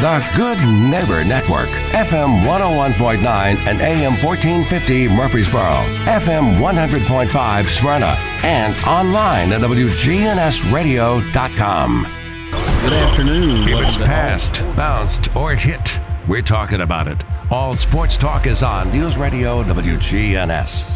The Good Neighbor Network, FM 101.9 and AM 1450 Murfreesboro, FM 100.5 Smyrna, and online at WGNSradio.com. Good afternoon. If it's passed, bounced, or hit, we're talking about it. All sports talk is on News Radio WGNS.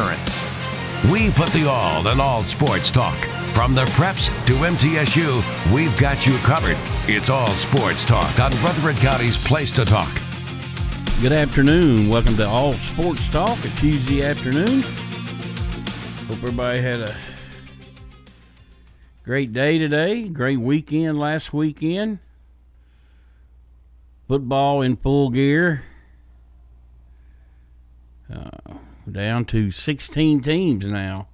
We put the all in all sports talk. From the preps to MTSU, we've got you covered. It's all sports talk on Rutherford County's Place to Talk. Good afternoon. Welcome to All Sports Talk, a Tuesday afternoon. Hope everybody had a great day today, great weekend last weekend. Football in full gear. Uh, down to 16 teams now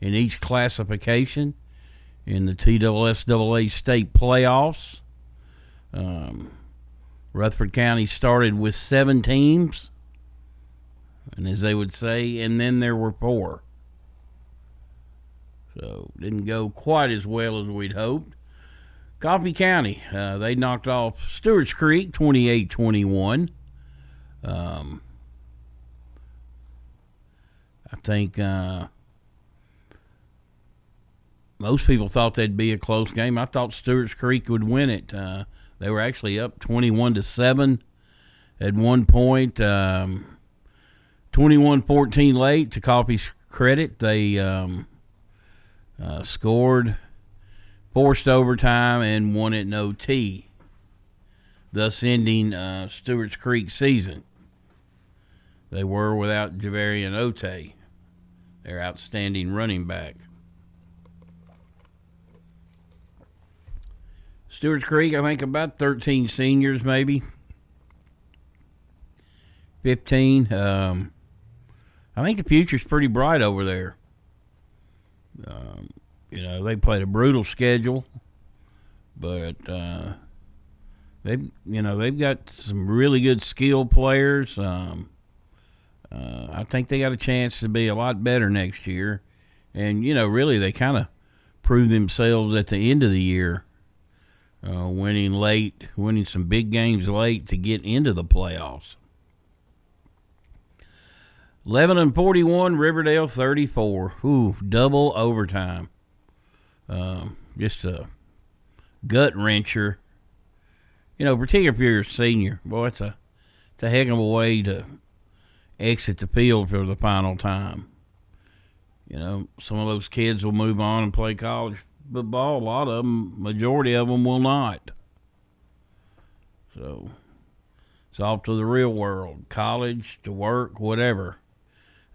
in each classification in the TSSAA state playoffs. Um, Rutherford County started with seven teams, and as they would say, and then there were four. So didn't go quite as well as we'd hoped. Coffee County, uh, they knocked off Stewart's Creek 28 21. Um, I think uh, most people thought that'd be a close game. I thought Stewart's Creek would win it. Uh, they were actually up 21 to 7 at one point. Um, 21-14 late to Coffee's credit. They um, uh, scored, forced overtime, and won it in OT, thus ending uh, Stewart's Creek season. They were without Javarian Ote, their outstanding running back. Stewart's Creek, I think about 13 seniors, maybe 15. Um, I think the future's pretty bright over there. Um, you know, they played a brutal schedule, but uh, they, you know, they've got some really good skill players. Um, uh, I think they got a chance to be a lot better next year, and you know, really, they kind of proved themselves at the end of the year uh, winning late, winning some big games late to get into the playoffs. 11 and 41, Riverdale 34. Ooh, double overtime. Um, just a gut wrencher. You know, particularly if you're a senior, boy, it's a it's a heck of a way to exit the field for the final time. You know, some of those kids will move on and play college football. A lot of them, majority of them, will not. So it's off to the real world, college, to work, whatever.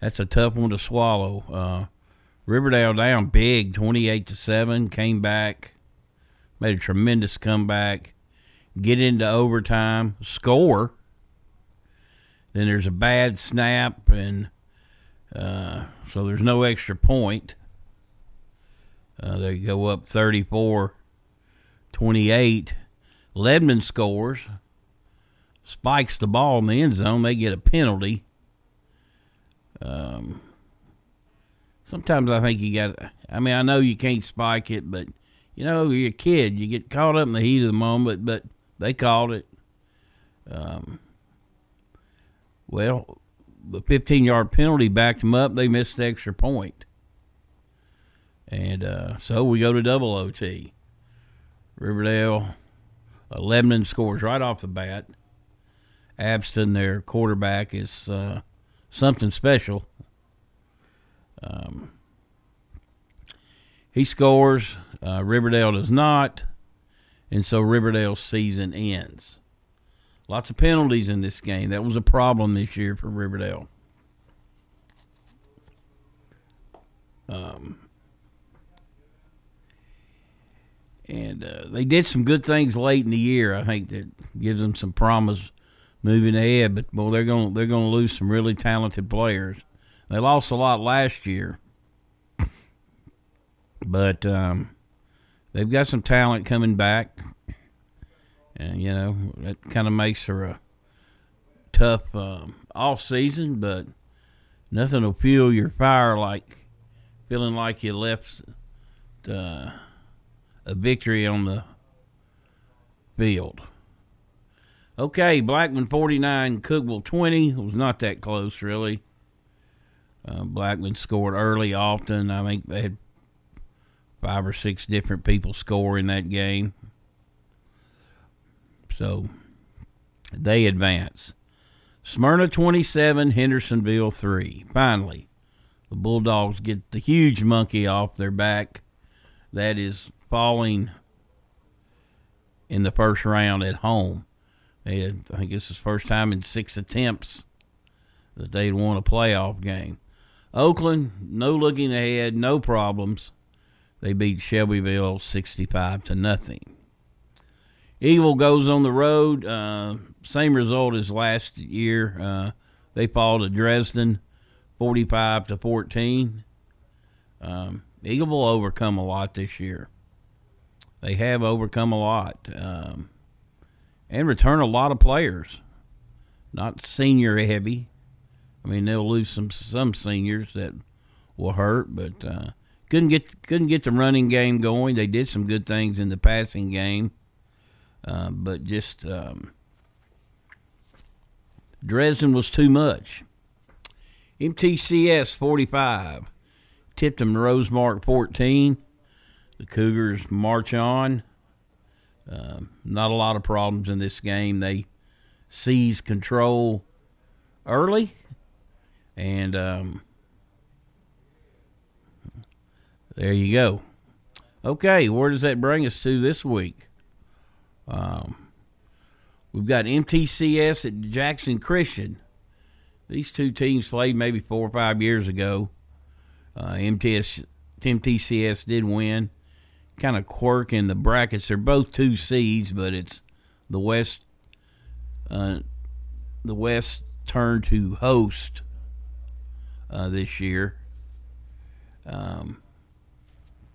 That's a tough one to swallow. Uh, Riverdale down big, twenty-eight to seven. Came back, made a tremendous comeback. Get into overtime, score. Then there's a bad snap, and uh, so there's no extra point. Uh, they go up 34 28. Lebanon scores, spikes the ball in the end zone. They get a penalty. Um, sometimes I think you got. I mean, I know you can't spike it, but you know, you're a kid. You get caught up in the heat of the moment, but they called it. Um, well, the 15 yard penalty backed them up. They missed the extra point. And uh, so we go to double OT. Riverdale, uh, Lebanon scores right off the bat. Abston, their quarterback, is uh, something special. Um, he scores. Uh, Riverdale does not. And so Riverdale's season ends. Lots of penalties in this game. That was a problem this year for Riverdale. Um, and uh, they did some good things late in the year. I think that gives them some promise moving ahead. But well, they're going they're going to lose some really talented players. They lost a lot last year, but um, they've got some talent coming back, and you know that kind of makes her a tough um, off season. But nothing will fuel your fire like feeling like you left uh, a victory on the field. Okay, Blackman 49, Cookeville 20. It was not that close, really. Uh, Blackman scored early often. I think they had five or six different people score in that game. So they advance. Smyrna 27, Hendersonville 3. Finally, the Bulldogs get the huge monkey off their back that is falling in the first round at home. Had, I think this is first time in six attempts that they'd won a playoff game. Oakland, no looking ahead, no problems. They beat Shelbyville 65 to nothing. Eagle goes on the road. Uh, same result as last year. Uh, they fall to Dresden 45 to 14. Um, Eagle will overcome a lot this year. They have overcome a lot um, and return a lot of players. Not senior heavy. I mean, they'll lose some some seniors that will hurt, but uh, couldn't get couldn't get the running game going. They did some good things in the passing game, uh, but just um, Dresden was too much. MTCS 45 tipped them Rosemark 14. The Cougars march on. Uh, not a lot of problems in this game. They seize control early, and um, there you go. Okay, where does that bring us to this week? Um, we've got MTCS at Jackson Christian. These two teams played maybe four or five years ago. Uh, MTS, MTCS did win. Kind of quirk in the brackets. They're both two seeds, but it's the West. Uh, the West turned to host uh, this year. Um,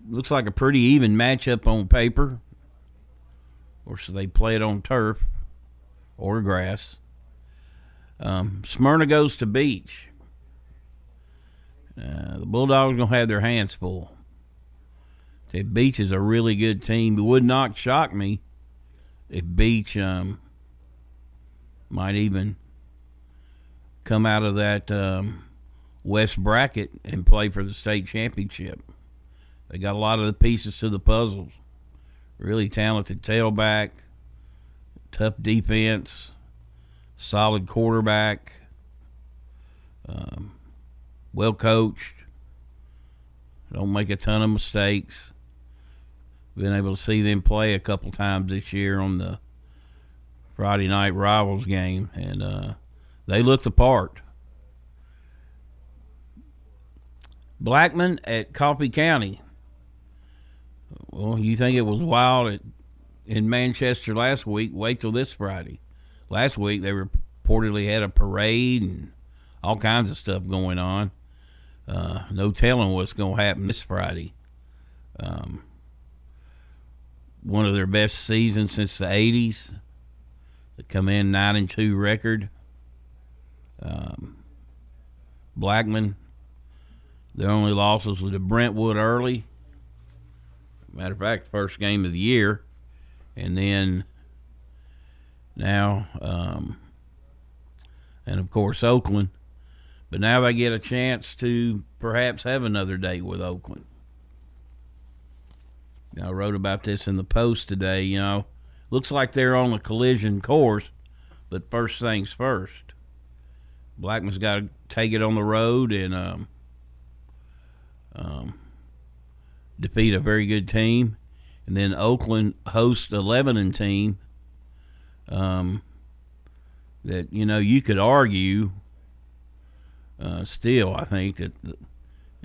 looks like a pretty even matchup on paper. Or so they play it on turf or grass. Um, Smyrna goes to Beech. Uh, the Bulldogs gonna have their hands full. The Beech is a really good team, it would not shock me if Beech um, might even come out of that um, West bracket and play for the state championship. They got a lot of the pieces to the puzzles. Really talented tailback, tough defense, solid quarterback. Um, well coached. Don't make a ton of mistakes. Been able to see them play a couple times this year on the Friday night rivals game, and uh, they looked the part. Blackman at Coffee County. Well, you think it was wild at, in Manchester last week? Wait till this Friday. Last week they reportedly had a parade and all kinds of stuff going on. Uh, no telling what's going to happen this Friday. Um, one of their best seasons since the '80s. They come in nine and two record. Um, Blackman, their only losses were to Brentwood early. Matter of fact, first game of the year, and then now, um, and of course Oakland. But now they get a chance to perhaps have another date with Oakland. I wrote about this in the post today. You know, looks like they're on a collision course, but first things first. Blackman's got to take it on the road and um, um, defeat a very good team, and then Oakland hosts a Lebanon team. Um, that you know you could argue uh, still, I think that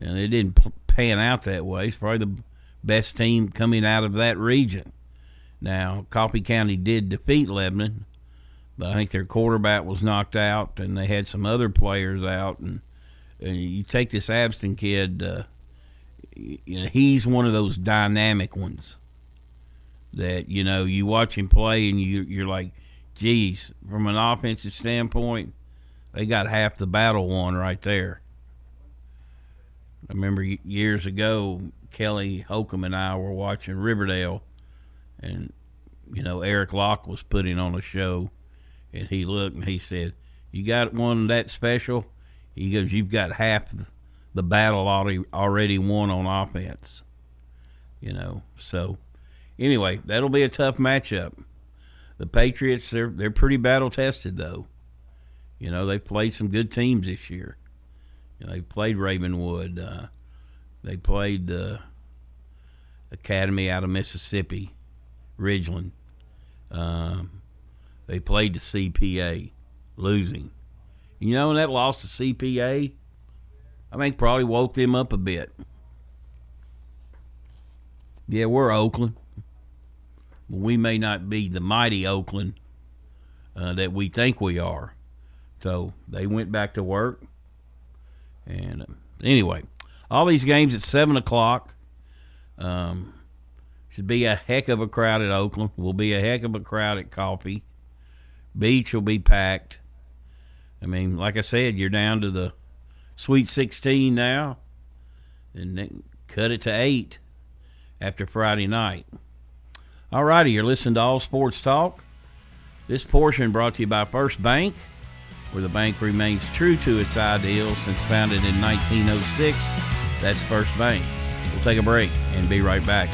and it didn't pan out that way. It's probably the best team coming out of that region. Now, Coffee County did defeat Lebanon, but I think their quarterback was knocked out, and they had some other players out. And, and you take this Abston kid, uh, you know, he's one of those dynamic ones that you know you watch him play, and you you're like, geez, from an offensive standpoint, they got half the battle won right there. I remember years ago, Kelly Holcomb and I were watching Riverdale, and you know Eric Locke was putting on a show, and he looked and he said, "You got one that special?" He goes, "You've got half the battle already already won on offense." You know, so anyway, that'll be a tough matchup. The Patriots, they're they're pretty battle tested though. You know, they've played some good teams this year. You know, they played Ravenwood. Uh, they played the Academy out of Mississippi, Ridgeland. Um, they played the CPA, losing. You know, that loss to CPA, I think probably woke them up a bit. Yeah, we're Oakland. We may not be the mighty Oakland uh, that we think we are. So they went back to work. And uh, anyway, all these games at 7 o'clock. Um, should be a heck of a crowd at Oakland. Will be a heck of a crowd at Coffee. Beech will be packed. I mean, like I said, you're down to the Sweet 16 now, and then cut it to eight after Friday night. All righty, you're listening to All Sports Talk. This portion brought to you by First Bank where the bank remains true to its ideals since founded in 1906. That's First Bank. We'll take a break and be right back.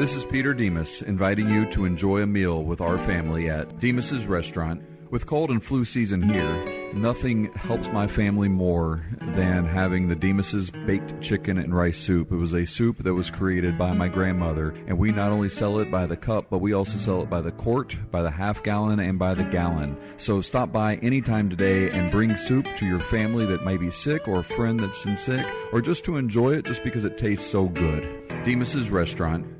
This is Peter Demas inviting you to enjoy a meal with our family at Demas's Restaurant. With cold and flu season here, nothing helps my family more than having the Demas's baked chicken and rice soup. It was a soup that was created by my grandmother, and we not only sell it by the cup, but we also sell it by the quart, by the half gallon, and by the gallon. So stop by anytime today and bring soup to your family that may be sick or a friend that's sick, or just to enjoy it just because it tastes so good. Demas's Restaurant,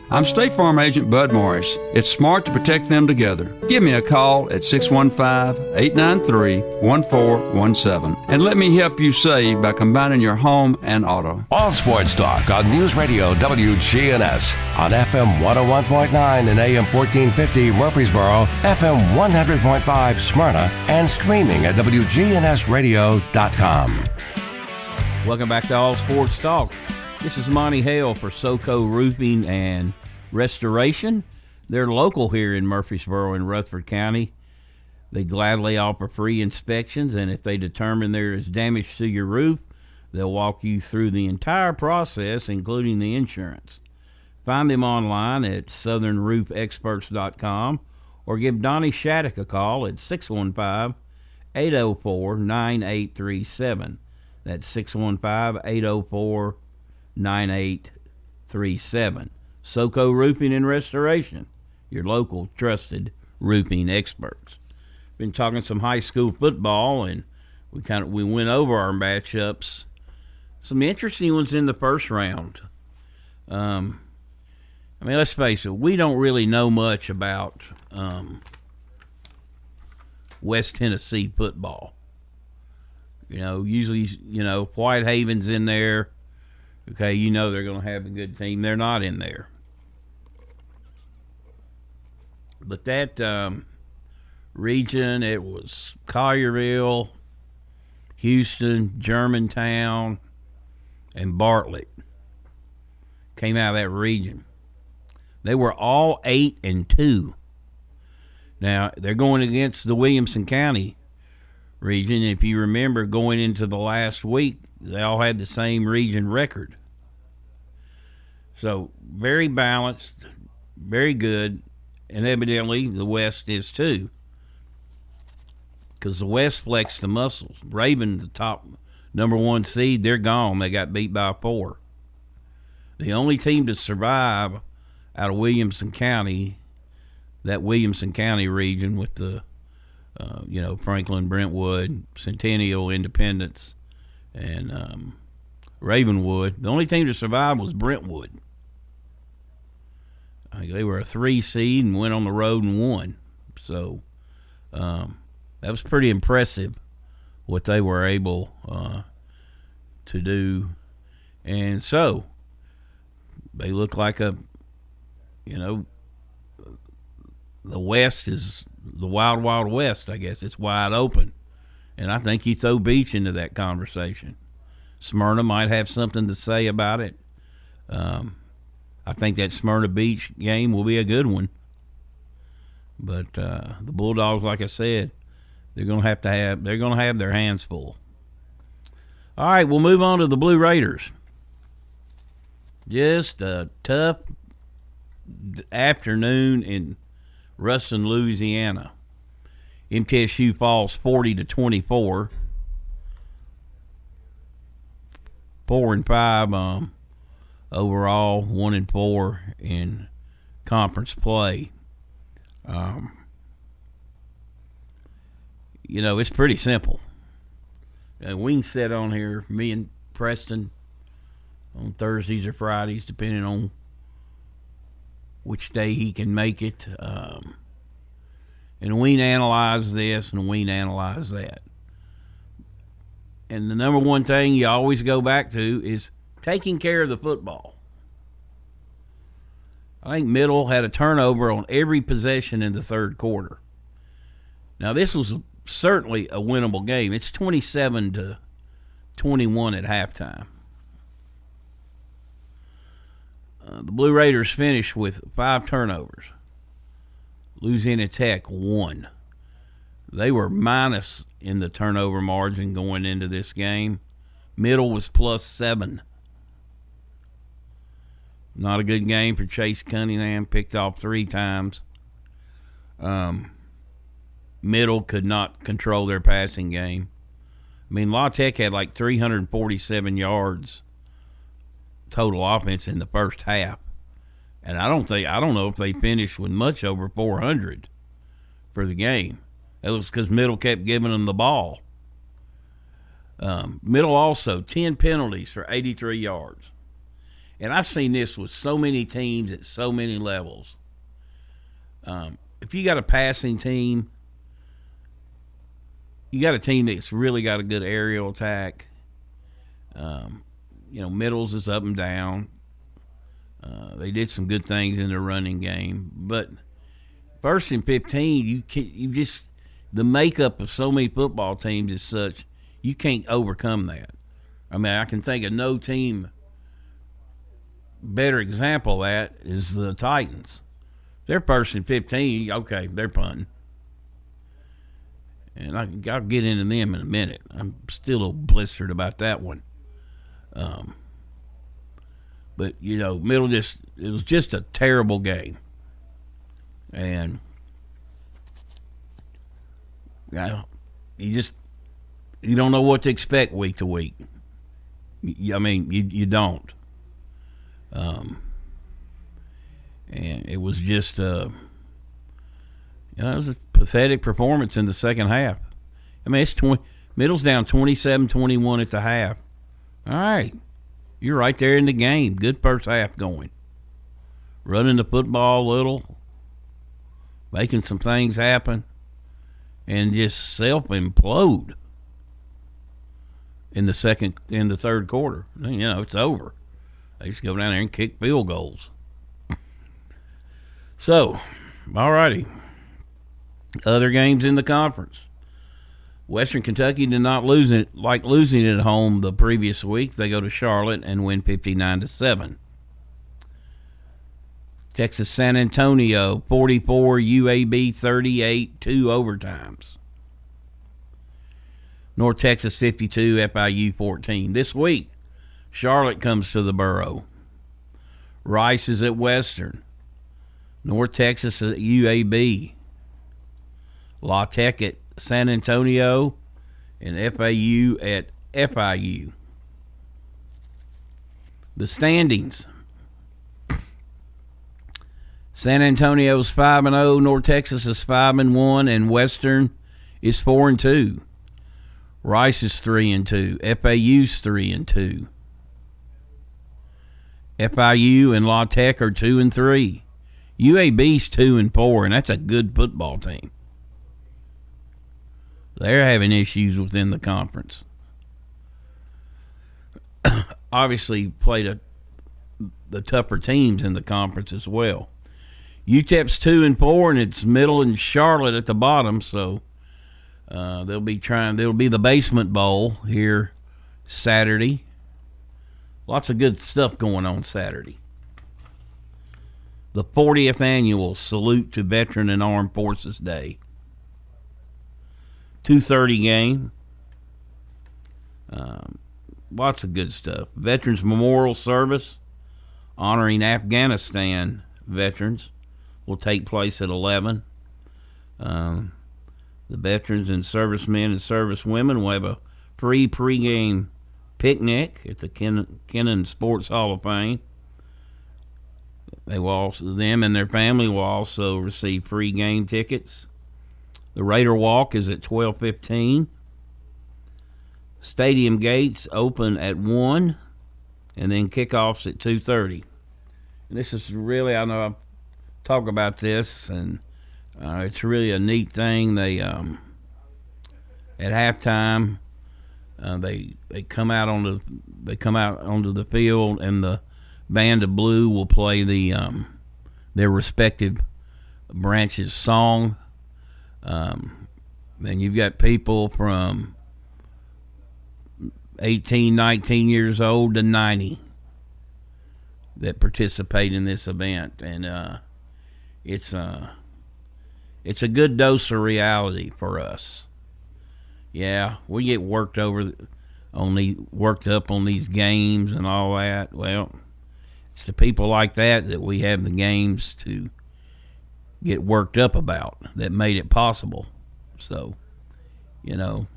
I'm State Farm Agent Bud Morris. It's smart to protect them together. Give me a call at 615 893 1417 and let me help you save by combining your home and auto. All Sports Talk on News Radio WGNS on FM 101.9 and AM 1450 Murfreesboro, FM 100.5 Smyrna, and streaming at WGNSradio.com. Welcome back to All Sports Talk. This is Monty Hale for SoCo Roofing and Restoration. They're local here in Murfreesboro and Rutherford County. They gladly offer free inspections, and if they determine there is damage to your roof, they'll walk you through the entire process, including the insurance. Find them online at southernroofexperts.com or give Donnie Shattuck a call at 615 804 9837. That's 615 804 9837. SoCo Roofing and Restoration, your local trusted roofing experts. Been talking some high school football, and we kind of we went over our matchups some interesting ones in the first round. Um, I mean, let's face it, we don't really know much about um, West Tennessee football. You know, usually, you know, Whitehaven's in there. Okay, you know they're going to have a good team. They're not in there. But that um, region, it was Collierville, Houston, Germantown, and Bartlett came out of that region. They were all eight and two. Now they're going against the Williamson County region. If you remember going into the last week, they all had the same region record. So very balanced, very good, and evidently the West is too. Because the West flexed the muscles. Raven, the top number one seed, they're gone. They got beat by four. The only team to survive out of Williamson County, that Williamson County region with the, uh, you know, Franklin, Brentwood, Centennial, Independence, and um, Ravenwood. The only team to survive was Brentwood. they were a three seed and went on the road and won. So um, that was pretty impressive what they were able uh, to do. And so they look like a you know, the West is the wild, wild West. I guess it's wide open, and I think you throw Beech into that conversation. Smyrna might have something to say about it. Um, I think that Smyrna Beech game will be a good one. But uh, the Bulldogs, like I said, they're going to have to have they're going to have their hands full. All right, we'll move on to the Blue Raiders. Just a tough afternoon in Ruston, Louisiana. MTSU falls 40 to 24. Four and five um, overall, one and four in conference play. Um, you know, it's pretty simple. Uh, we set on here, me and Preston, on Thursdays or Fridays, depending on which day he can make it. Um, and we analyze this and we analyze that. And the number one thing you always go back to is taking care of the football. I think Middle had a turnover on every possession in the third quarter. Now this was certainly a winnable game. It's 27 to 21 at halftime. Uh, the Blue Raiders finished with five turnovers. Louisiana Tech one. They were minus in the turnover margin going into this game. Middle was plus seven. Not a good game for Chase Cunningham. Picked off three times. Um, middle could not control their passing game. I mean, La Tech had like 347 yards total offense in the first half. And I don't think I don't know if they finished with much over 400 for the game. It was because Middle kept giving them the ball. Um, Middle also 10 penalties for 83 yards. And I've seen this with so many teams at so many levels. Um, if you got a passing team, you got a team that's really got a good aerial attack. Um, you know, Middles is up and down. Uh, they did some good things in the running game, but first and fifteen, you can you just the makeup of so many football teams is such you can't overcome that. I mean, I can think of no team better example of that is the Titans. They're first and fifteen. Okay, they're punting. And I, will get into them in a minute. I'm still a blistered about that one. Um, but you know, middle just it was just a terrible game, and yeah, you just you don't know what to expect week to week. I mean, you you don't. Um, and it was just uh, you know, it was a pathetic performance in the second half. I mean, it's 20, middle's down 27-21 at the half All right. You're right there in the game. Good first half going. Running the football a little, making some things happen, and just self implode in the second in the third quarter. You know, it's over. They just go down there and kick field goals. So, all righty. Other games in the conference. Western Kentucky did not lose it like losing at home the previous week. They go to Charlotte and win 59 to 7. Texas San Antonio 44 UAB 38 two overtimes. North Texas 52 FIU 14. This week Charlotte comes to the Borough. Rice is at Western. North Texas at UAB. La Tech at San Antonio, and FAU at FIU. The standings. San Antonio's 5 and 0, North Texas is 5 and 1 and Western is 4 and 2. Rice is 3 and 2. FAU's 3 and 2. FIU and La Tech are 2 and 3. UAB's 2 and 4 and that's a good football team. They're having issues within the conference. Obviously, played a, the tougher teams in the conference as well. UTEP's two and four, and it's Middle and Charlotte at the bottom. So uh, they'll be trying. There'll be the basement bowl here Saturday. Lots of good stuff going on Saturday. The 40th annual Salute to Veteran and Armed Forces Day. 2.30 game. Um, lots of good stuff. Veterans Memorial Service honoring Afghanistan veterans will take place at 11. Um, the veterans and servicemen and servicewomen will have a free pregame picnic at the Ken- Kennon Sports Hall of Fame. They will also, them and their family will also receive free game tickets. The Raider Walk is at 12:15. Stadium gates open at 1 and then kickoffs at 2:30. And this is really I know I talk about this and uh, it's really a neat thing. They um, at halftime uh, they they come out on the they come out onto the field and the band of blue will play the um, their respective branches song um, and you've got people from 18, 19 years old to 90 that participate in this event. And uh, it's, uh, it's a good dose of reality for us. Yeah, we get worked over on the worked up on these games and all that. Well, it's the people like that that we have the games to get worked up about that made it possible. So, you know,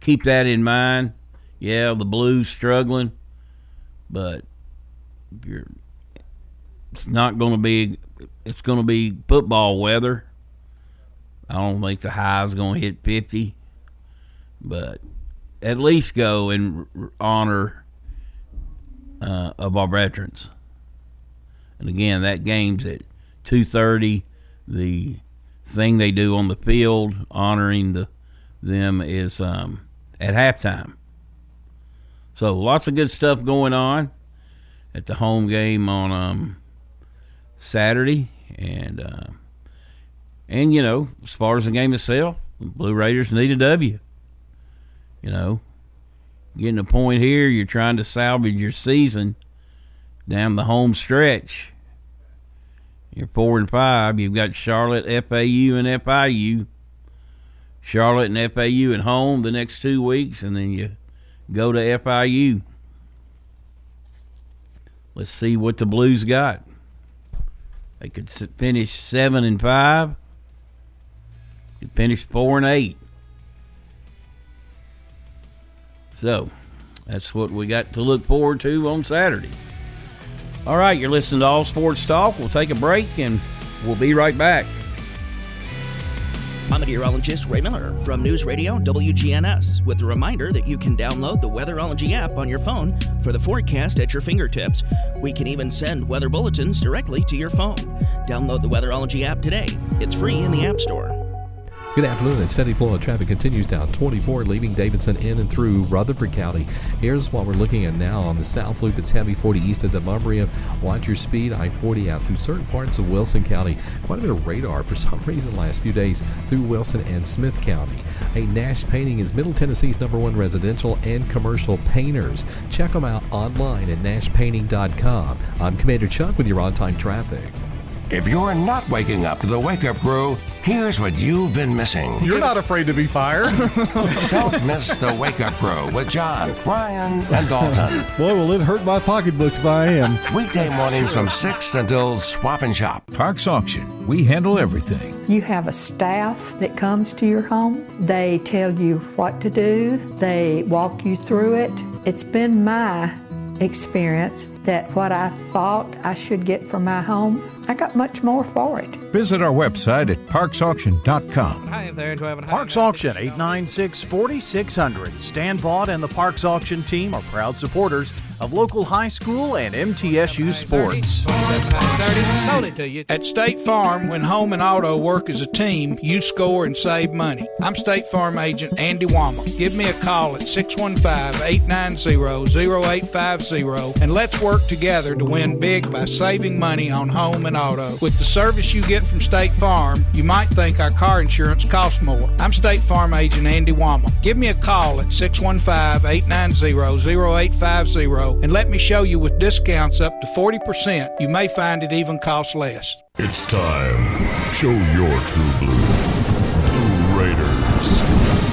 keep that in mind. Yeah, the Blues struggling, but you're it's not going to be it's going to be football weather. I don't think the high is going to hit 50, but at least go and honor uh, of our veterans. And again, that game's at 2:30 the thing they do on the field honoring the them is um, at halftime. So lots of good stuff going on at the home game on um, Saturday, and uh, and you know as far as the game itself, the Blue Raiders need a W. You know, getting a point here, you're trying to salvage your season down the home stretch you're four and five. You've got Charlotte, FAU, and FIU. Charlotte and FAU at home the next two weeks, and then you go to FIU. Let's see what the Blues got. They could finish seven and five. Could finish four and eight. So that's what we got to look forward to on Saturday. All right, you're listening to All Sports Talk. We'll take a break and we'll be right back. I'm meteorologist Ray Miller from News Radio WGNS with a reminder that you can download the Weatherology app on your phone for the forecast at your fingertips. We can even send weather bulletins directly to your phone. Download the Weatherology app today. It's free in the App Store. Good afternoon. A steady flow of traffic continues down 24, leaving Davidson in and through Rutherford County. Here's what we're looking at now on the South Loop. It's heavy 40 east of Demonbreun. Watch your speed. I-40 out through certain parts of Wilson County. Quite a bit of radar for some reason last few days through Wilson and Smith County. A Nash Painting is Middle Tennessee's number one residential and commercial painters. Check them out online at nashpainting.com. I'm Commander Chuck with your on-time traffic. If you're not waking up to the wake up crew, here's what you've been missing. You're not afraid to be fired. Don't miss the wake up crew with John, Brian, and Dalton. Boy, will it hurt my pocketbook if I am. Weekday mornings from 6 until swap and shop. Parks Auction. We handle everything. You have a staff that comes to your home. They tell you what to do, they walk you through it. It's been my experience that what I thought I should get for my home, I got much more for it. Visit our website at parksauction.com. Hi there, do I have a Parks Auction 896 4600. Stan Vaught and the Parks Auction team are proud supporters of local high school and MTSU sports. At State Farm, when home and auto work as a team, you score and save money. I'm State Farm agent Andy Womack. Give me a call at 615-890-0850 and let's work together to win big by saving money on home and auto. With the service you get from State Farm, you might think our car insurance costs more. I'm State Farm agent Andy Womack. Give me a call at 615-890-0850 and let me show you with discounts up to 40%. You may find it even costs less. It's time. Show your true blue. Blue Raiders.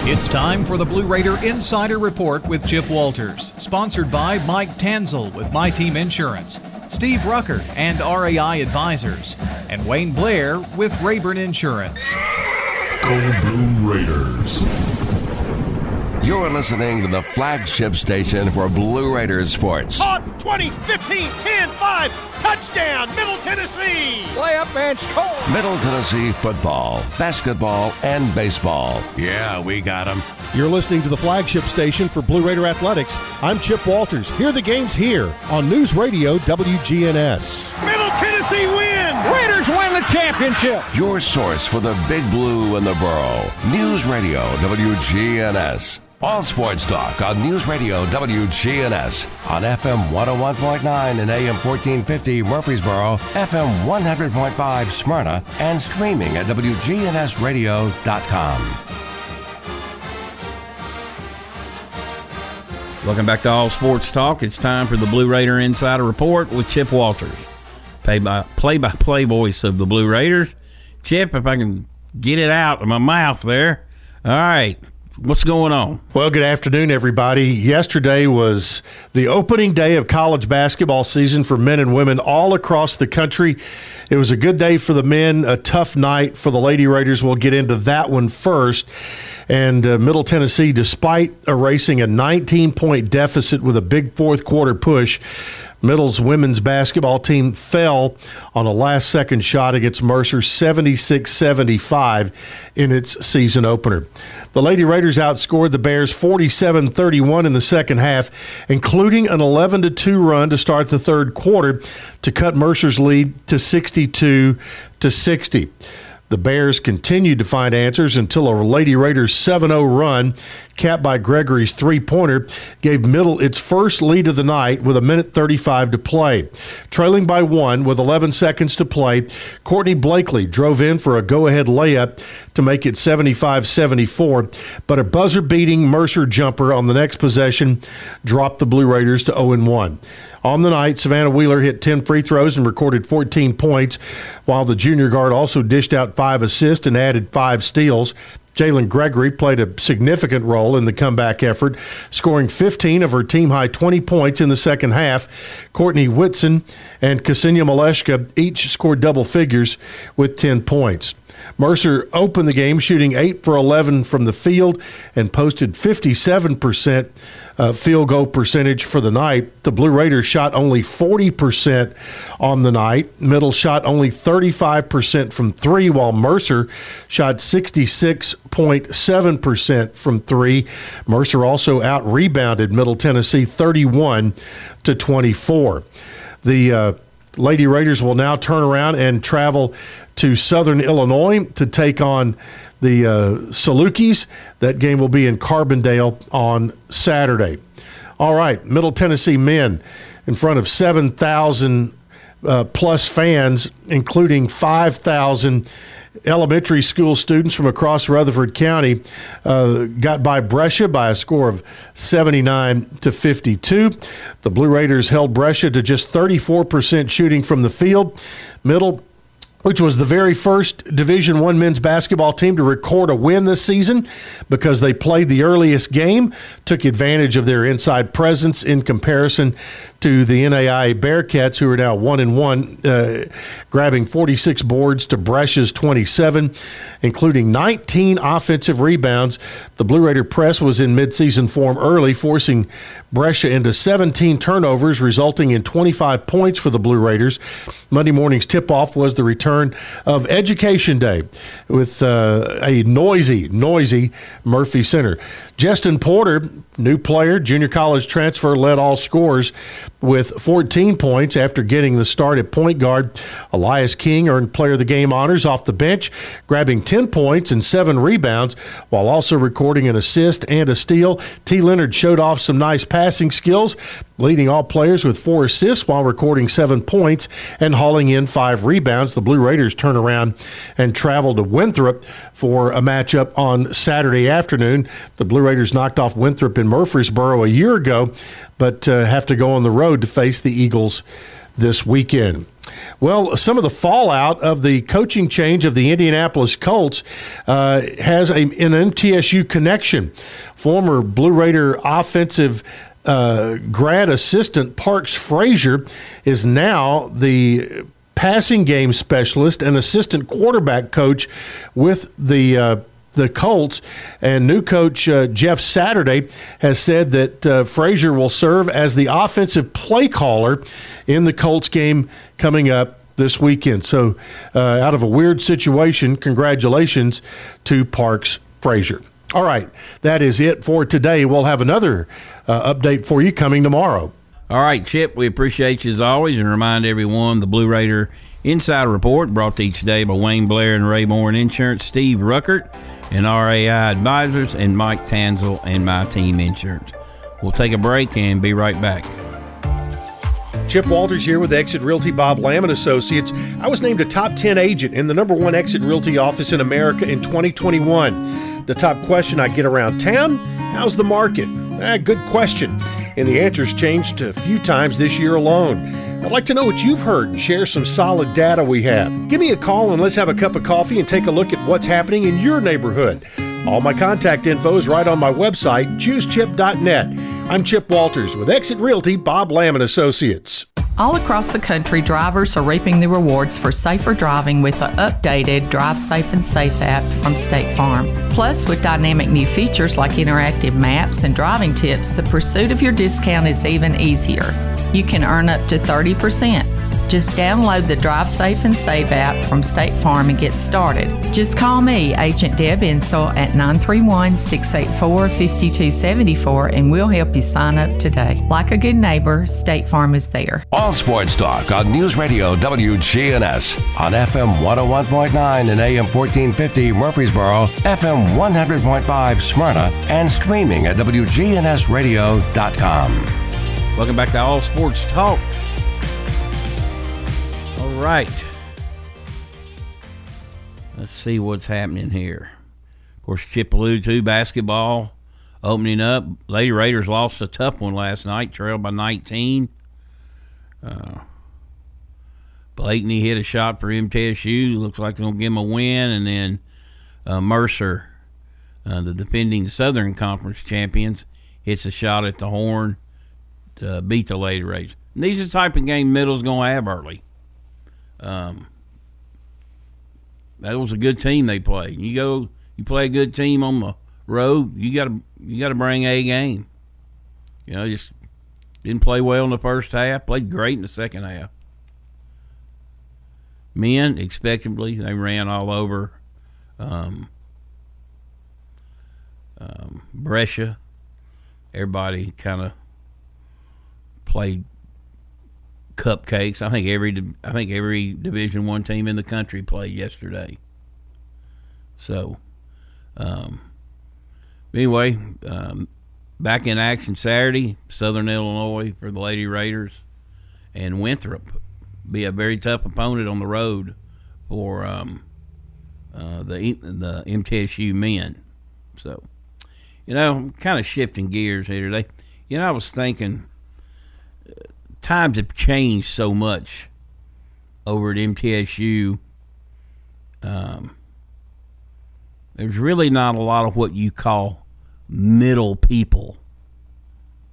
It's time for the Blue Raider Insider Report with Chip Walters, sponsored by Mike Tanzel with My Team Insurance, Steve Rucker and RAI Advisors, and Wayne Blair with Rayburn Insurance. Go Blue Raiders. You're listening to the flagship station for Blue Raiders sports. Caught 20, 15, 10, 5, touchdown, Middle Tennessee. Play up bench, Cole. Middle Tennessee football, basketball, and baseball. Yeah, we got them. You're listening to the flagship station for Blue Raider Athletics. I'm Chip Walters. Hear the games here on News Radio WGNS. Middle Tennessee win. Raiders win the championship. Your source for the Big Blue and the Borough. News Radio WGNS. All sports talk on News Radio WGNS on FM 101.9 and AM 1450 Murfreesboro, FM 100.5 Smyrna, and streaming at WGNSradio.com. Welcome back to All Sports Talk. It's time for the Blue Raider Insider Report with Chip Walters, play by play voice of the Blue Raiders. Chip, if I can get it out of my mouth there. All right. What's going on? Well, good afternoon, everybody. Yesterday was the opening day of college basketball season for men and women all across the country. It was a good day for the men, a tough night for the Lady Raiders. We'll get into that one first. And uh, Middle Tennessee, despite erasing a 19 point deficit with a big fourth quarter push, Middle's women's basketball team fell on a last second shot against Mercer 76 75 in its season opener. The Lady Raiders outscored the Bears 47 31 in the second half, including an 11 2 run to start the third quarter to cut Mercer's lead to 62 60. The Bears continued to find answers until a Lady Raiders 7 0 run, capped by Gregory's three pointer, gave Middle its first lead of the night with a minute 35 to play. Trailing by one with 11 seconds to play, Courtney Blakely drove in for a go ahead layup to make it 75 74, but a buzzer beating Mercer jumper on the next possession dropped the Blue Raiders to 0 1. On the night, Savannah Wheeler hit 10 free throws and recorded 14 points, while the junior guard also dished out five assists and added five steals. Jalynn Gregory played a significant role in the comeback effort, scoring 15 of her team high 20 points in the second half. Courtney Whitson and Ksenia Maleshka each scored double figures with 10 points. Mercer opened the game shooting 8 for 11 from the field and posted 57% uh, field goal percentage for the night. The Blue Raiders shot only 40% on the night. Middle shot only 35% from three, while Mercer shot 66.7% from three. Mercer also out rebounded Middle Tennessee 31 to 24. The uh, Lady Raiders will now turn around and travel to Southern Illinois to take on the uh, Salukis. That game will be in Carbondale on Saturday. All right, Middle Tennessee men in front of 7,000 uh, plus fans, including 5,000 elementary school students from across Rutherford County uh, got by Brescia by a score of 79 to 52. The Blue Raiders held Brescia to just 34% shooting from the field. Middle which was the very first Division One men's basketball team to record a win this season because they played the earliest game, took advantage of their inside presence in comparison to the NAI Bearcats, who are now one and one, uh, grabbing 46 boards to Brescia's 27, including 19 offensive rebounds. The Blue Raider press was in midseason form early, forcing Brescia into 17 turnovers, resulting in 25 points for the Blue Raiders. Monday morning's tip-off was the return of Education Day with uh, a noisy, noisy Murphy Center. Jestin Porter, new player, junior college transfer, led all scores with 14 points after getting the start at point guard. Elias King earned player of the game honors off the bench, grabbing 10 points and seven rebounds while also recording an assist and a steal. T. Leonard showed off some nice passing skills, leading all players with four assists while recording seven points and hauling in five rebounds. The Blue Raiders turn around and travel to Winthrop for a matchup on Saturday afternoon. The Blue Raiders knocked off Winthrop in Murfreesboro a year ago, but uh, have to go on the road to face the Eagles this weekend. Well, some of the fallout of the coaching change of the Indianapolis Colts uh, has a, an MTSU connection. Former Blue Raider offensive uh, grad assistant Parks Frazier is now the passing game specialist and assistant quarterback coach with the uh, the Colts. And new coach uh, Jeff Saturday has said that uh, Frazier will serve as the offensive play caller in the Colts game coming up this weekend. So, uh, out of a weird situation, congratulations to Parks Frazier. All right, that is it for today. We'll have another uh, update for you coming tomorrow. All right, Chip, we appreciate you as always and remind everyone the Blue Raider Insider Report brought to each day by Wayne Blair and Ray Moore Insurance, Steve Ruckert and RAI Advisors, and Mike Tanzel and My Team Insurance. We'll take a break and be right back. Chip Walters here with Exit Realty Bob and Associates. I was named a top 10 agent in the number one Exit Realty office in America in 2021. The top question I get around town how's the market? Ah, good question. And the answer's changed a few times this year alone. I'd like to know what you've heard and share some solid data we have. Give me a call and let's have a cup of coffee and take a look at what's happening in your neighborhood. All my contact info is right on my website, choosechip.net. I'm Chip Walters with Exit Realty, Bob Lam and Associates. All across the country, drivers are reaping the rewards for safer driving with the updated Drive Safe and Save app from State Farm. Plus, with dynamic new features like interactive maps and driving tips, the pursuit of your discount is even easier you can earn up to 30%. Just download the Drive Safe and Save app from State Farm and get started. Just call me, Agent Deb Insel, at 931 684 5274 and we'll help you sign up today. Like a good neighbor, State Farm is there. All Sports Talk on News Radio WGNS on FM 101.9 and AM 1450 Murfreesboro, FM 100.5 Smyrna, and streaming at WGNSradio.com. Welcome back to All Sports Talk. Right. Let's see what's happening here. Of course, Chippewa 2 basketball opening up. Lady Raiders lost a tough one last night, trailed by 19. Uh, Blakeney hit a shot for MTSU. Looks like they're going to give him a win. And then uh, Mercer, uh, the defending Southern Conference champions, hits a shot at the horn to beat the Lady Raiders. And these are the type of game Middle's going to have early. Um, that was a good team they played. You go, you play a good team on the road. You got to you got to bring a game. You know, just didn't play well in the first half. Played great in the second half. Men, expectably, they ran all over um, um, Brescia. Everybody kind of played cupcakes. I think every I think every Division One team in the country played yesterday. So, um, anyway, um, back in action Saturday, Southern Illinois for the Lady Raiders, and Winthrop be a very tough opponent on the road for um, uh, the the MTSU men. So, you know, kind of shifting gears here today. You know, I was thinking times have changed so much over at MTSU. Um, there's really not a lot of what you call middle people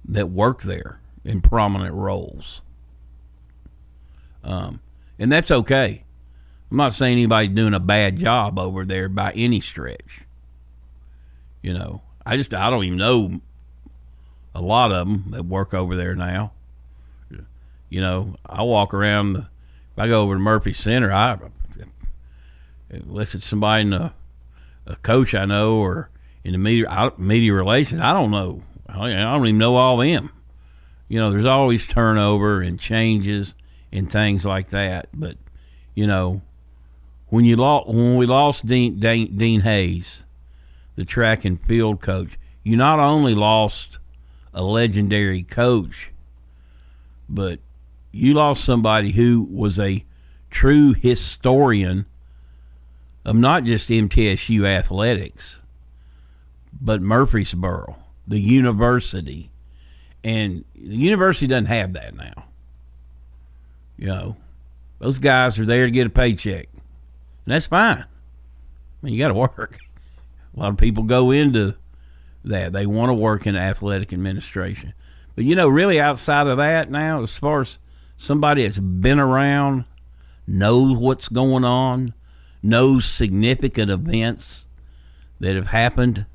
that work there in prominent roles. Um, and that's okay. I'm not saying anybody's doing a bad job over there by any stretch. You know, I just I don't even know a lot of them that work over there now. You know, I walk around. If I go over to Murphy Center, I unless it's somebody in the a coach I know or in the media media relations, I don't know. I don't even know all them. You know, there's always turnover and changes and things like that. But you know, when you lost when we lost Dean, Dean, Dean Hayes, the track and field coach, you not only lost a legendary coach, but you lost somebody who was a true historian of not just MTSU athletics, but Murfreesboro, the university. And the university doesn't have that now. You know, those guys are there to get a paycheck, and that's fine. I mean, you got to work. A lot of people go into that. They want to work in athletic administration. But, you know, really outside of that now, as far as somebody that's been around, knows what's going on, knows significant events that have happened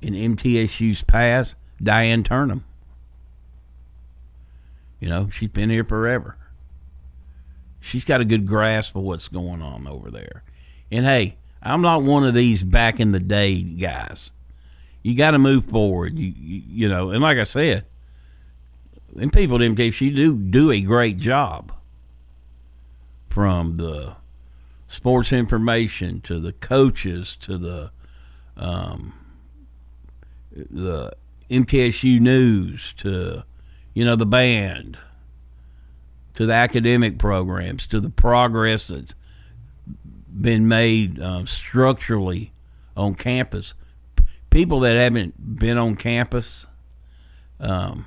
in MTSU's past, Diane Turnham. You know, she's been here forever. She's got a good grasp of what's going on over there. And hey, I'm not one of these back in the day guys. You got to move forward. You, you, you know, and like I said, and people at MTSU do do a great job. From the sports information to the coaches to the um, the MTSU news to you know, the band, to the academic programs, to the progress that's been made um, structurally on campus. People that haven't been on campus, um,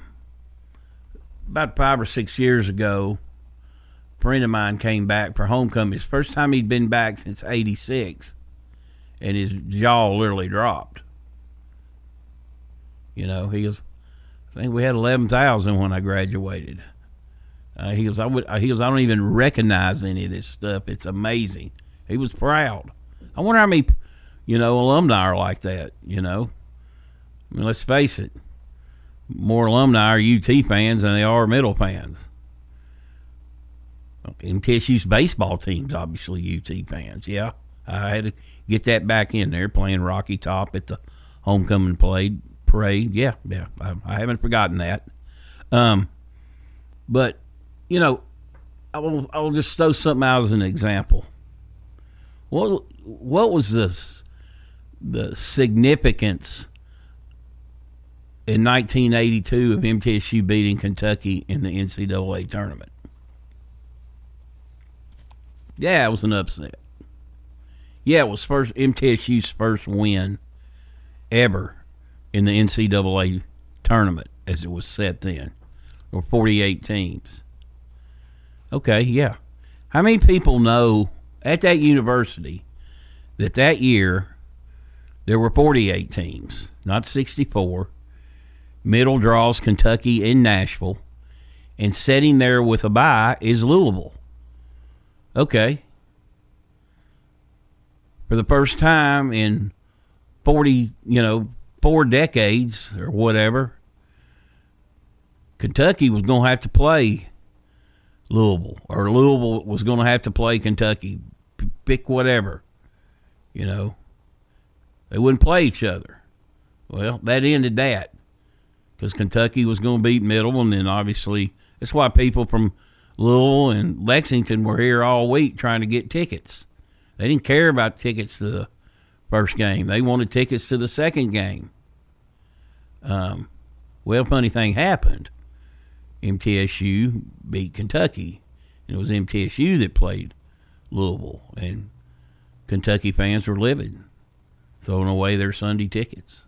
about five or six years ago, a friend of mine came back for homecoming. His first time he'd been back since '86, and his jaw literally dropped. You know, he was I think we had eleven thousand when I graduated. Uh, he goes, I would. Uh, he goes, I don't even recognize any of this stuff. It's amazing. He was proud. I wonder how many, you know, alumni are like that. You know, I mean, let's face it. More alumni are UT fans than they are Middle fans. And MTSU's baseball team's obviously UT fans. Yeah, I had to get that back in there playing Rocky Top at the homecoming play parade. Yeah, yeah, I, I haven't forgotten that. Um, but you know, I will I will just throw something out as an example. What what was this the significance in 1982 of MTSU beating Kentucky in the NCAA tournament? Yeah, it was an upset. Yeah, it was first MTSU's first win ever in the NCAA tournament as it was set then, or 48 teams. Okay, yeah. How many people know at that university that that year there were 48 teams, not 64? Middle draws Kentucky and Nashville, and sitting there with a bye is Louisville. Okay. for the first time in 40, you know, four decades or whatever, Kentucky was going to have to play Louisville, or Louisville was going to have to play Kentucky. Pick whatever, you know. They wouldn't play each other. Well, that ended that because Kentucky was going to beat Middle, and then obviously that's why people from Louisville and Lexington were here all week trying to get tickets. They didn't care about tickets to the first game. They wanted tickets to the second game. Um, well, funny thing happened. MTSU beat Kentucky. And it was MTSU that played Louisville, and Kentucky fans were livid, throwing away their Sunday tickets.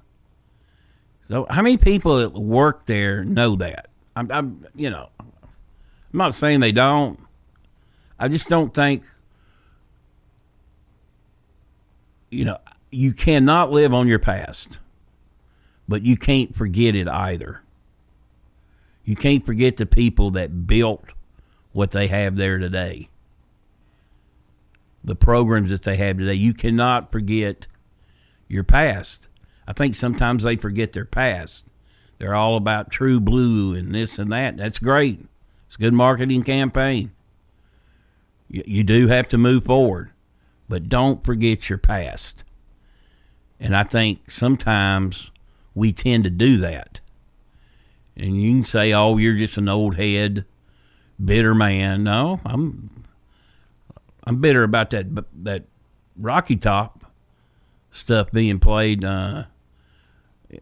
So, how many people that work there know that? I'm, I'm, you know, I'm not saying they don't. I just don't think, you know, you cannot live on your past, but you can't forget it either. You can't forget the people that built what they have there today. The programs that they have today. You cannot forget your past. I think sometimes they forget their past. They're all about true blue and this and that. That's great. It's a good marketing campaign. You, you do have to move forward, but don't forget your past. And I think sometimes we tend to do that. And you can say, "Oh, you're just an old head, bitter man." No, I'm I'm bitter about that that Rocky Top stuff being played uh,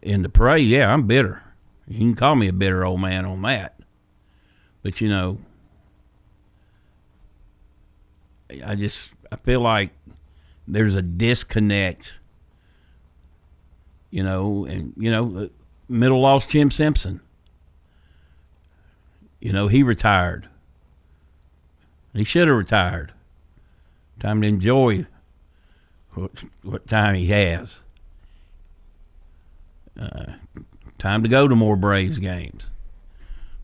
in the parade. Yeah, I'm bitter. You can call me a bitter old man on that. But you know, I just I feel like there's a disconnect. You know, and you know, uh, middle lost Jim Simpson. You know, he retired. He should have retired. Time to enjoy what, what time he has. Uh, time to go to more Braves games.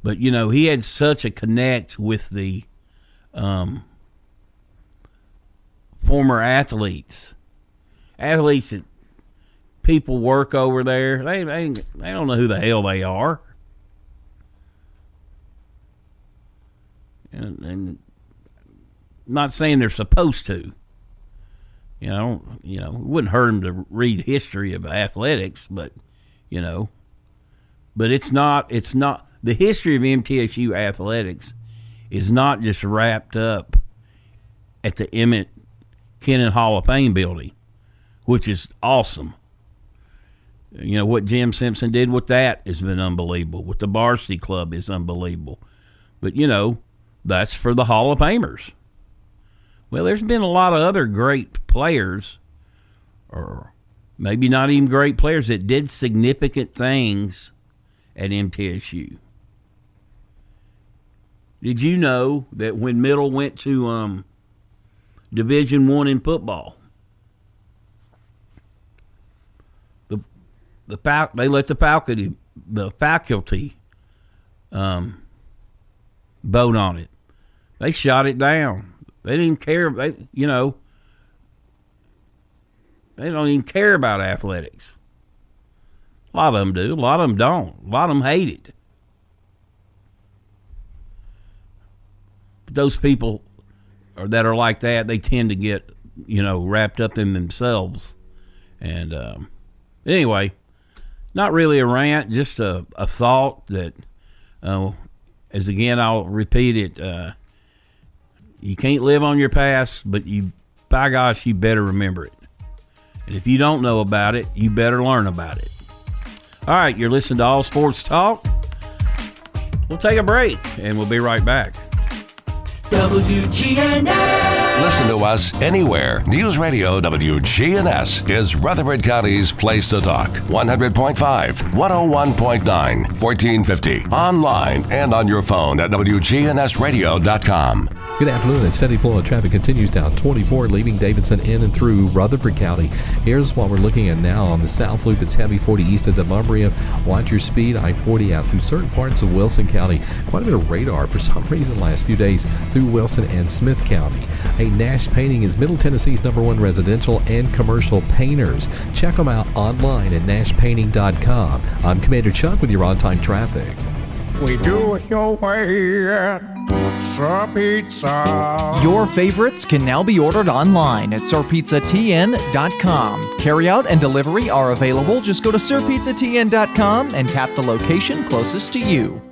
But you know, he had such a connect with the um, former athletes, athletes that people work over there. They they they don't know who the hell they are. And, and not saying they're supposed to. You know, you know, it wouldn't hurt them to read history of athletics, but you know, but it's not. It's not the history of MTSU athletics is not just wrapped up at the Emmett Kennon Hall of Fame building, which is awesome. You know what Jim Simpson did with that has been unbelievable. With the varsity club is unbelievable. But you know, that's for the Hall of Famers. Well, there's been a lot of other great players, or maybe not even great players, that did significant things at MTSU. Did you know that when Middle went to um, Division One in football, the the fal- they let the faculty the faculty um, vote on it. They shot it down. They didn't care. They, you know, they don't even care about athletics. A lot of them do. A lot of them don't. A lot of them hate it. But those people are, that are like that, they tend to get, you know, wrapped up in themselves. And um, anyway, not really a rant, just a, a thought that, uh, as again, I'll repeat it. Uh, you can't live on your past, but you, by gosh, you better remember it. And if you don't know about it, you better learn about it. All right, you're listening to All Sports Talk. We'll take a break and we'll be right back. WGNS. Listen to us anywhere. News Radio WGNS is Rutherford County's place to talk. 100.5, 101.9, 1450. Online and on your phone at WGNSradio.com. Good afternoon. A steady flow of traffic continues down 24, leaving Davidson in and through Rutherford County. Here's what we're looking at now on the South Loop. It's heavy 40 east of Demonbreun. Watch your speed. I-40 out through certain parts of Wilson County. Quite a bit of radar for some reason last few days through Wilson and Smith County. A Hey, Nash Painting is Middle Tennessee's number one residential and commercial painters. Check them out online at nashpainting.com. I'm Commander Chuck with your on time traffic. We do it your way at Sir Pizza. Your favorites can now be ordered online at sirpizzatn.com. Carryout and delivery are available. Just go to sirpizzatn.com and tap the location closest to you.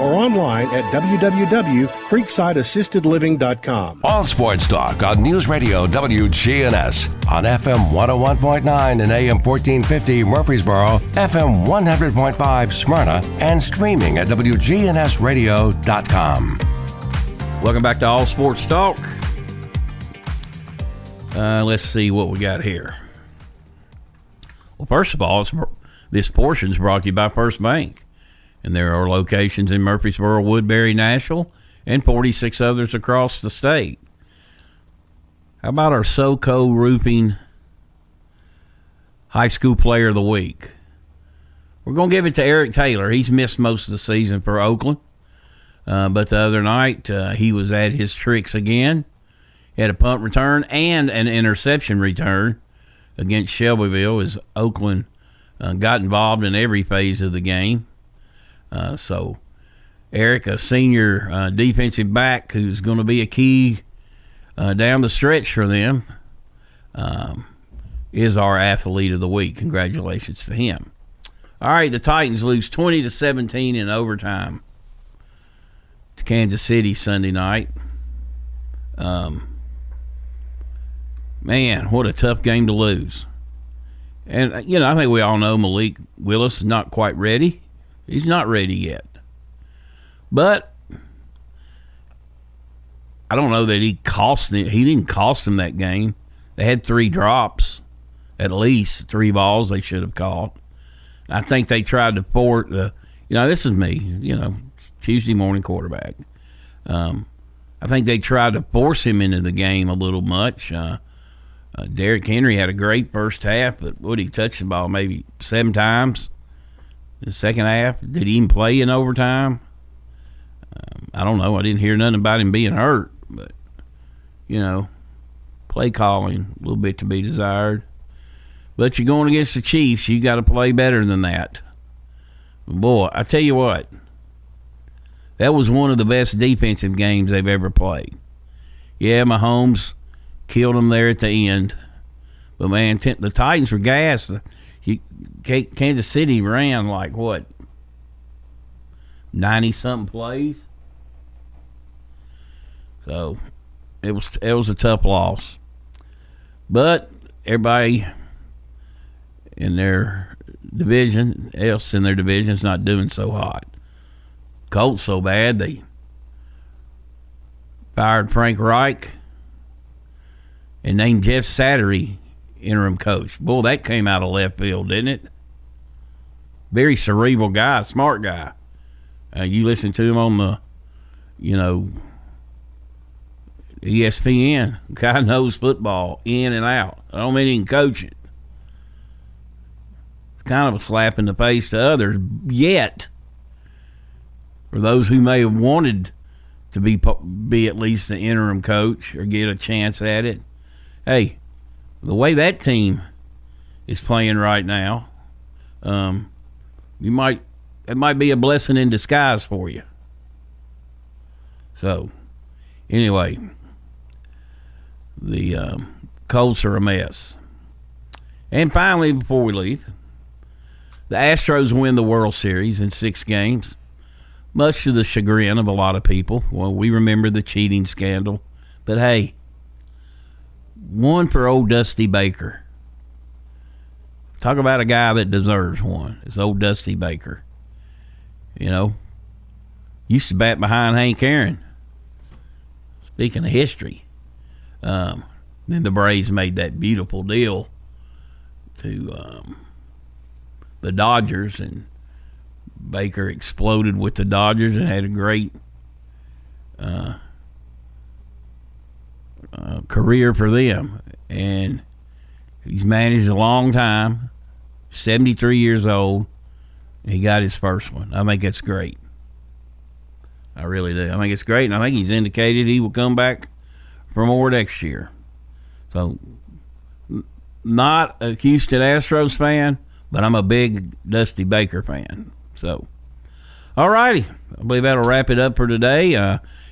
or online at www.creeksideassistedliving.com. All sports talk on News Radio WGNS on FM 101.9 and AM 1450 Murfreesboro, FM 100.5 Smyrna, and streaming at WGNSradio.com. Welcome back to All Sports Talk. Uh, let's see what we got here. Well, first of all, this portion is brought to you by First Bank, and there are locations in Murfreesboro, Woodbury, Nashville, and 46 others across the state. How about our SoCo Roofing High School Player of the Week? We're going to give it to Eric Taylor. He's missed most of the season for Oakland. Uh, but the other night, uh, he was at his tricks again. He had a punt return and an interception return against Shelbyville as Oakland uh, got involved in every phase of the game. Uh, so, Eric, a senior uh, defensive back who's going to be a key uh, down the stretch for them, um, is our athlete of the week. Congratulations to him. All right, the Titans lose 20 to 17 in overtime to Kansas City Sunday night. Um, man, what a tough game to lose. And, you know, I think we all know Malik Willis is not quite ready. He's not ready yet. But I don't know that he cost them. He didn't cost them that game. They had three drops, at least three balls they should have caught. I think they tried to force the. You know, this is me. You know, Tuesday morning quarterback. Um, I think they tried to force him into the game a little much. Uh, uh, Derrick Henry had a great first half, but would he touch the ball maybe seven times? The second half, did he even play in overtime? Um, I don't know. I didn't hear nothing about him being hurt, but you know, play calling a little bit to be desired. But you're going against the Chiefs. You got to play better than that. Boy, I tell you what, that was one of the best defensive games they've ever played. Yeah, Mahomes killed them there at the end, but man, the Titans were gassed. Kansas City ran like what, ninety something plays. So it was it was a tough loss, but everybody in their division, else in their division, is not doing so hot. Colts so bad they fired Frank Reich and named Jeff Saturday interim coach. Boy, that came out of left field, didn't it? Very cerebral guy, smart guy. Uh, you listen to him on the, you know, ESPN. Guy knows football in and out. I don't mean he can coach it. It's kind of a slap in the face to others. Yet, for those who may have wanted to be be at least the interim coach or get a chance at it, hey, the way that team is playing right now, um, you might it might be a blessing in disguise for you. So, anyway, the um, Colts are a mess, And finally, before we leave, the Astros win the World Series in six games, much to the chagrin of a lot of people. Well, we remember the cheating scandal, but hey, one for old Dusty Baker. Talk about a guy that deserves one. It's old Dusty Baker. You know, used to bat behind Hank Aaron. Speaking of history, um, then the Braves made that beautiful deal to um, the Dodgers, and Baker exploded with the Dodgers and had a great uh, uh, career for them. And he's managed a long time, 73 years old. He got his first one. I think that's great. I really do. I think it's great, and I think he's indicated he will come back for more next year. So, not a Houston Astros fan, but I'm a big Dusty Baker fan. So, all righty. I believe that'll wrap it up for today. Uh,